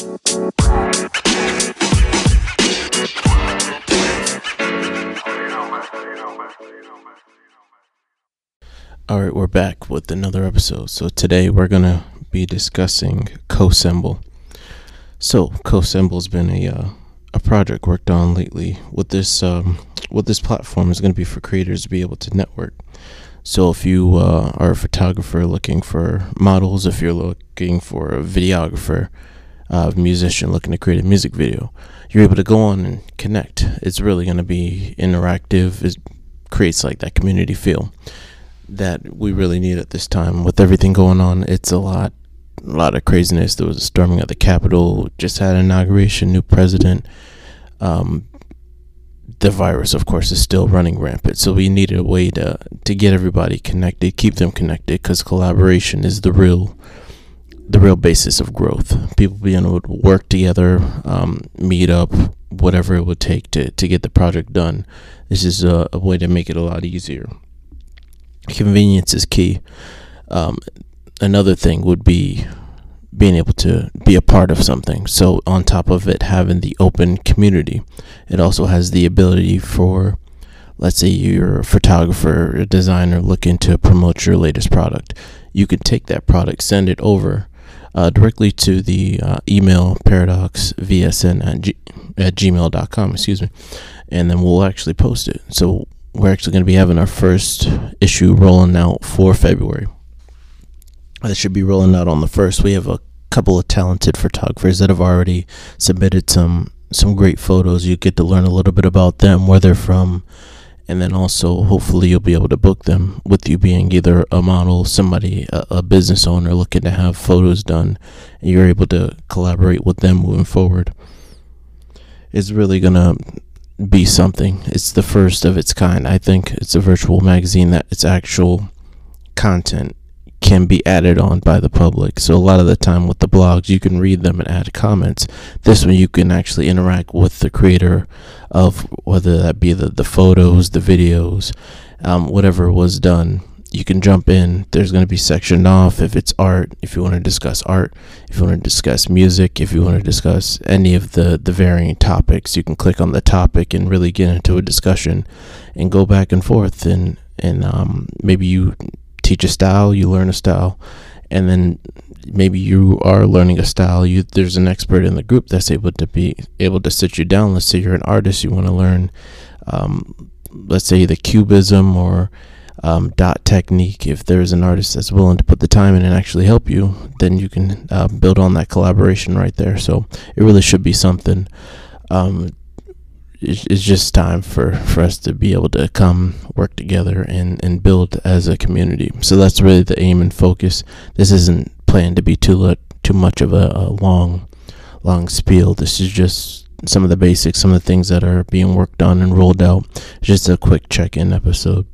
All right, we're back with another episode. So today we're gonna be discussing Cosembl. So Cosembl's been a uh, a project worked on lately. What this um, what this platform is going to be for creators to be able to network. So if you uh, are a photographer looking for models, if you're looking for a videographer, uh, musician looking to create a music video, you're able to go on and connect. It's really going to be interactive. It creates like that community feel that we really need at this time with everything going on. It's a lot, a lot of craziness. There was a storming of the Capitol. Just had an inauguration, new president. Um, the virus, of course, is still running rampant. So we needed a way to to get everybody connected, keep them connected, because collaboration is the real the real basis of growth. People being able to work together, um, meet up, whatever it would take to to get the project done. This is a, a way to make it a lot easier convenience is key. Um, another thing would be being able to be a part of something. So, on top of it having the open community, it also has the ability for, let's say, you're a photographer, a designer looking to promote your latest product. You can take that product, send it over uh, directly to the uh, email paradoxvsn at, g- at gmail.com, excuse me, and then we'll actually post it. So, we're actually going to be having our first issue rolling out for February. That should be rolling out on the first. We have a couple of talented photographers that have already submitted some some great photos. You get to learn a little bit about them, where they're from, and then also hopefully you'll be able to book them with you being either a model, somebody, a, a business owner looking to have photos done, and you're able to collaborate with them moving forward. It's really gonna be something. It's the first of its kind. I think it's a virtual magazine that its actual content can be added on by the public. So a lot of the time with the blogs, you can read them and add comments. This one, you can actually interact with the creator of whether that be the, the photos, the videos, um, whatever was done you can jump in. There's going to be sectioned off if it's art, if you want to discuss art, if you want to discuss music, if you want to discuss any of the, the varying topics, you can click on the topic and really get into a discussion and go back and forth. And, and um, maybe you teach a style, you learn a style, and then maybe you are learning a style. You There's an expert in the group that's able to be able to sit you down. Let's say you're an artist, you want to learn, um, let's say, the cubism or um, dot technique. If there's an artist that's willing to put the time in and actually help you, then you can uh, build on that collaboration right there. So it really should be something. Um, it's, it's just time for, for us to be able to come work together and, and build as a community. So that's really the aim and focus. This isn't planned to be too too much of a, a long long spiel. This is just some of the basics, some of the things that are being worked on and rolled out. Just a quick check in episode.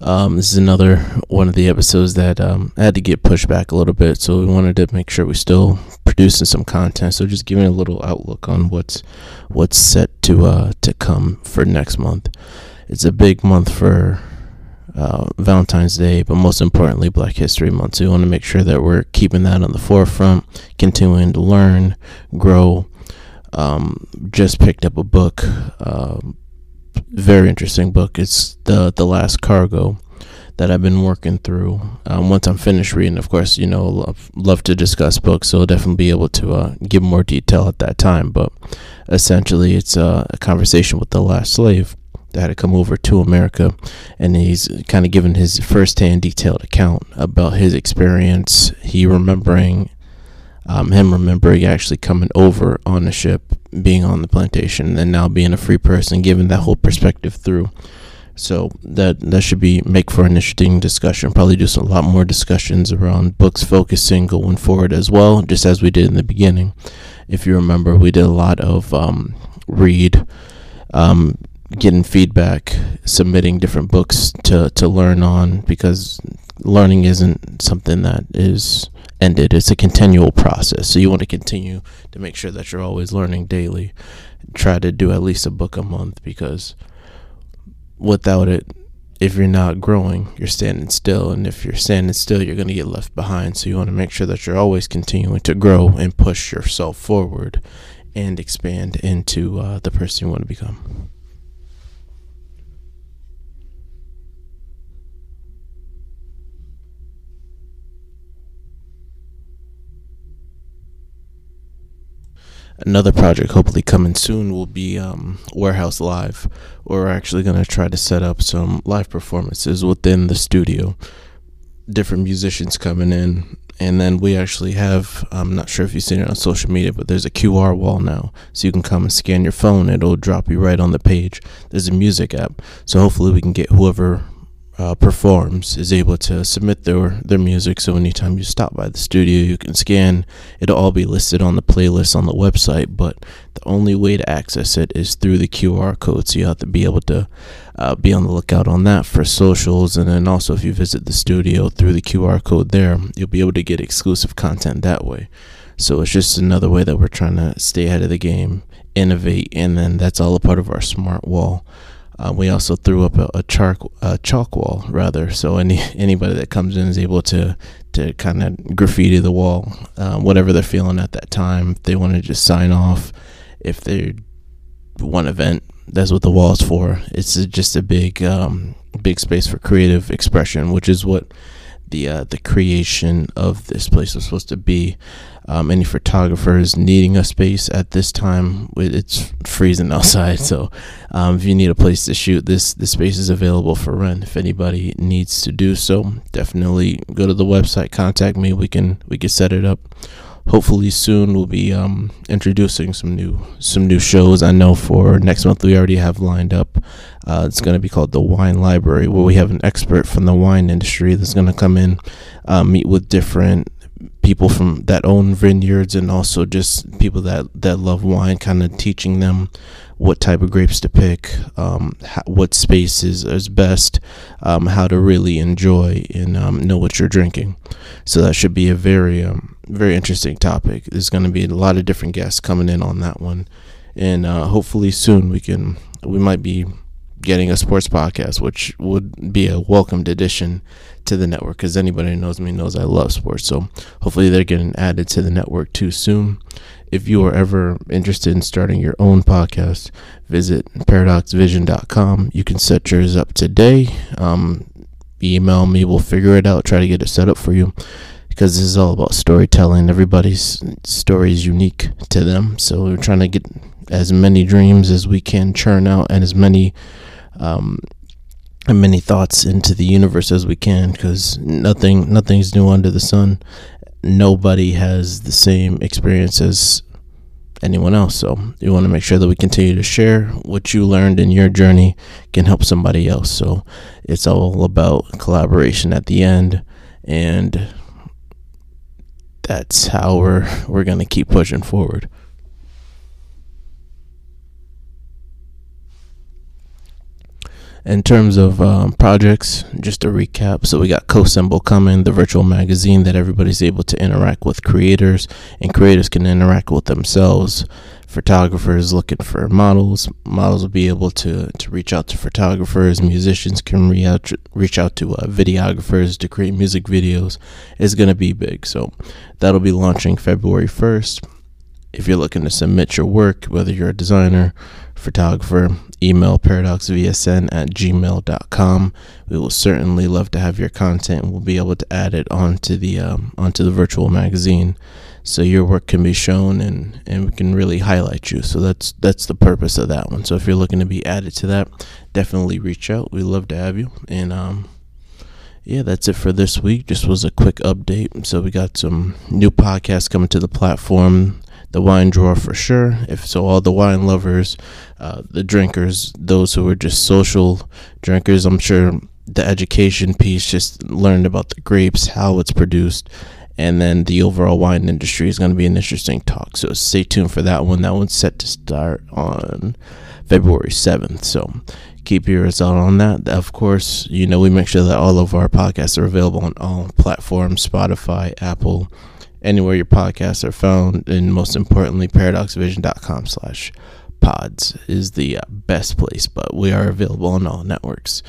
Um, this is another one of the episodes that um, had to get pushed back a little bit, so we wanted to make sure we're still producing some content. So just giving a little outlook on what's what's set to uh, to come for next month. It's a big month for uh, Valentine's Day, but most importantly, Black History Month. So we want to make sure that we're keeping that on the forefront, continuing to learn, grow. Um, just picked up a book. Uh, very interesting book. It's the the last cargo that I've been working through. Um, once I'm finished reading, of course, you know, love, love to discuss books, so I'll definitely be able to uh, give more detail at that time. But essentially, it's uh, a conversation with the last slave that had to come over to America, and he's kind of given his first-hand detailed account about his experience. He remembering um, him remembering actually coming over on the ship, being on the plantation, and now being a free person, given that whole perspective through. So that that should be make for an interesting discussion. Probably do some, a lot more discussions around books focusing going forward as well, just as we did in the beginning. If you remember, we did a lot of um, read, um, getting feedback, submitting different books to to learn on because learning isn't something that is ended. It's a continual process. So you want to continue to make sure that you're always learning daily. Try to do at least a book a month because without it, if you're not growing, you're standing still. And if you're standing still, you're going to get left behind. So you want to make sure that you're always continuing to grow and push yourself forward and expand into uh, the person you want to become. Another project hopefully coming soon will be um, warehouse live. We're actually going to try to set up some live performances within the studio. Different musicians coming in. And then we actually have i'm not sure if you've seen it on social media but there's a qr wall now. So you can come and scan your phone. It'll drop you right on the page. There's a music app. So hopefully we can get whoever uh, performs is able to submit their their music. So anytime you stop by the studio, you can scan. It'll all be listed on the playlist on the website. But the only way to access it is through the QR code. So you have to be able to uh, be on the lookout on that for socials. And then also, if you visit the studio through the QR code there, you'll be able to get exclusive content that way. So it's just another way that we're trying to stay ahead of the game, innovate, and then that's all a part of our smart wall. Uh, we also threw up a, a, chalk a chalk wall rather, so any anybody that comes in is able to to kind of graffiti the wall, uh, whatever they're feeling at that time. If they want to just sign off, if they one event, that's what the wall is for. It's just a big um, big space for creative expression, which is what the uh, the creation of this place was supposed to be. Um, any photographers needing a space at this time it's freezing outside. So um, if you need a place to shoot this this space is available for rent if anybody needs to do so. Definitely go to the website contact me. We can we can set it up hopefully soon we'll be um, introducing some new some new shows. I know for next month we already have lined up uh, it's going to be called the wine library where we have an expert from the wine industry that's going to come in uh, meet with different people from that own vineyards and also just people that that love wine kind of teaching them what type of grapes to pick um, how, what space is, is best um, how to really enjoy and um, know what you're drinking. So that should be a very um, very interesting topic. There's going to be a lot of different guests coming in on that one. And uh, hopefully soon we can we might be getting a sports podcast, which would be a welcomed addition to the network because anybody who knows me knows I love sports. So hopefully they're getting added to the network too soon. If you are ever interested in starting your own podcast, visit paradoxvision.com. You can set yours up today. Um, email me, we'll figure it out, try to get it set up for you because this is all about storytelling. Everybody's story is unique to them. So we're trying to get as many dreams as we can churn out and as many um, many thoughts into the universe as we can because nothing nothing's new under the sun. Nobody has the same experience as anyone else. So you want to make sure that we continue to share what you learned in your journey can help somebody else. So it's all about collaboration at the end and that's how we're we're going to keep pushing forward in terms of um, projects, just to recap, so we got Cosembl coming, the virtual magazine that everybody's able to interact with creators, and creators can interact with themselves. Photographers looking for models, models will be able to, to reach out to photographers. Musicians can re- out, reach out to uh, videographers to create music videos. It's going to be big, so that'll be launching February 1st. If you're looking to submit your work, whether you're a designer, photographer, email paradoxvsn at gmail.com. We will certainly love to have your content and we'll be able to add it onto the um, onto the virtual magazine so your work can be shown and, and we can really highlight you. So that's that's the purpose of that one. So if you're looking to be added to that, definitely reach out. we love to have you. And um yeah, that's it for this week. Just was a quick update. So we got some new podcasts coming to the platform the wine drawer for sure. If so, all the wine lovers, uh, the drinkers, those who are just social drinkers, I'm sure the education piece just learned about the grapes, how it's produced, and then the overall wine industry is going to be an interesting talk. So stay tuned for that one. That one's set to start on February 7th. So keep your ears out on that. Of course, you know, we make sure that all of our podcasts are available on all platforms Spotify, Apple, anywhere your podcasts are found, and most importantly, paradoxvision.com slash pods is the uh, best place, but we are available on all networks.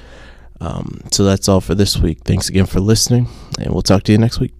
Um, so that's all for this week. Thanks again for listening, and we'll talk to you next week.